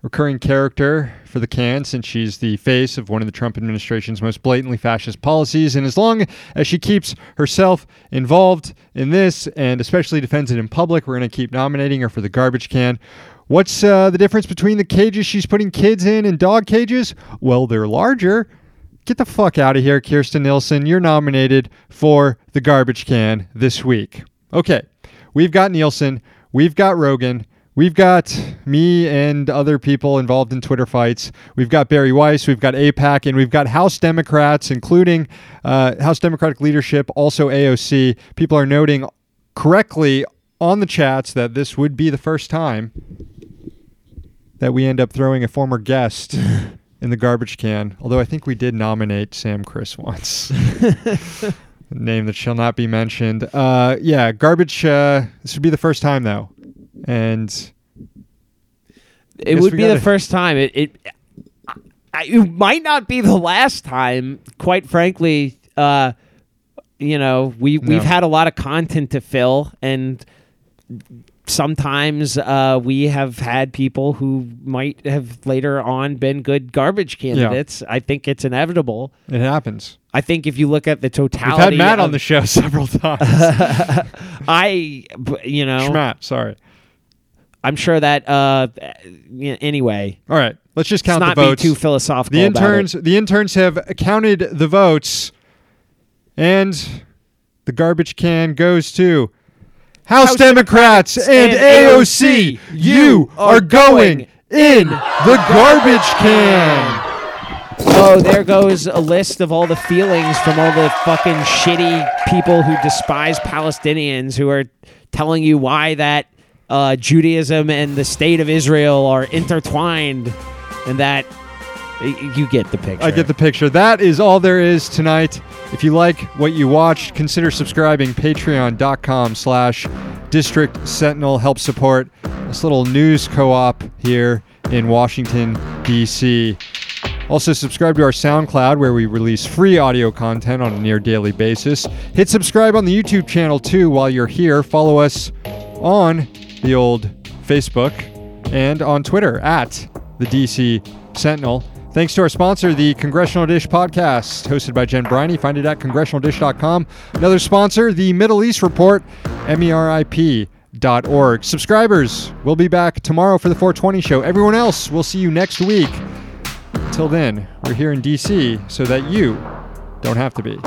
recurring character for the can since she's the face of one of the Trump administration's most blatantly fascist policies. And as long as she keeps herself involved in this and especially defends it in public, we're going to keep nominating her for the garbage can. What's uh, the difference between the cages she's putting kids in and dog cages? Well, they're larger. Get the fuck out of here, Kirstjen Nielsen. You're nominated for the garbage can this week. Okay, we've got Nielsen, we've got Rogan, we've got me and other people involved in Twitter fights. We've got Bari Weiss, we've got AIPAC, and we've got House Democrats, including uh, House Democratic leadership, also AOC. People are noting correctly on the chats that this would be the first time that we end up throwing a former guest in the garbage can. Although I think we did nominate Sam Kriss once. Name that shall not be mentioned. Uh, yeah, garbage. Uh, this would be the first time though, and It would be the first time. It, it I- it might not be the last time. Quite frankly, uh, you know, we we've had a lot of content to fill, and sometimes uh, we have had people who might have later on been good garbage candidates. I think it's inevitable. It happens. I think if you look at the We've totality, had Matt on the show several times. I, you know, Schmatt, sorry. I'm sure that. Uh, anyway, All right, let's just count not the votes. be too philosophical. the about it. interns, the interns have counted the votes, and the garbage can goes to House, House Democrats, and, and AOC. You are going in the garbage can. Oh, there goes a list of all the feelings from all the fucking shitty people who despise Palestinians who are telling you why that uh, Judaism and the state of Israel are intertwined and that you get the picture. I get the picture. That is all there is tonight. If you like what you watched, consider subscribing. Patreon.com slash District Sentinel. Help support this little news co-op here in Washington, D.C. Also, subscribe to our SoundCloud where we release free audio content on a near daily basis. Hit subscribe on the YouTube channel too while you're here. Follow us on the old Facebook and on Twitter at the DC Sentinel. Thanks to our sponsor, the Congressional Dish podcast, hosted by Jen Briney. Find it at congressionaldish.com. Another sponsor, the Middle East Report, merip.org. Subscribers, we'll be back tomorrow for the 420 show. Everyone else, we'll see you next week. Until then, we're here in DC so that you don't have to be.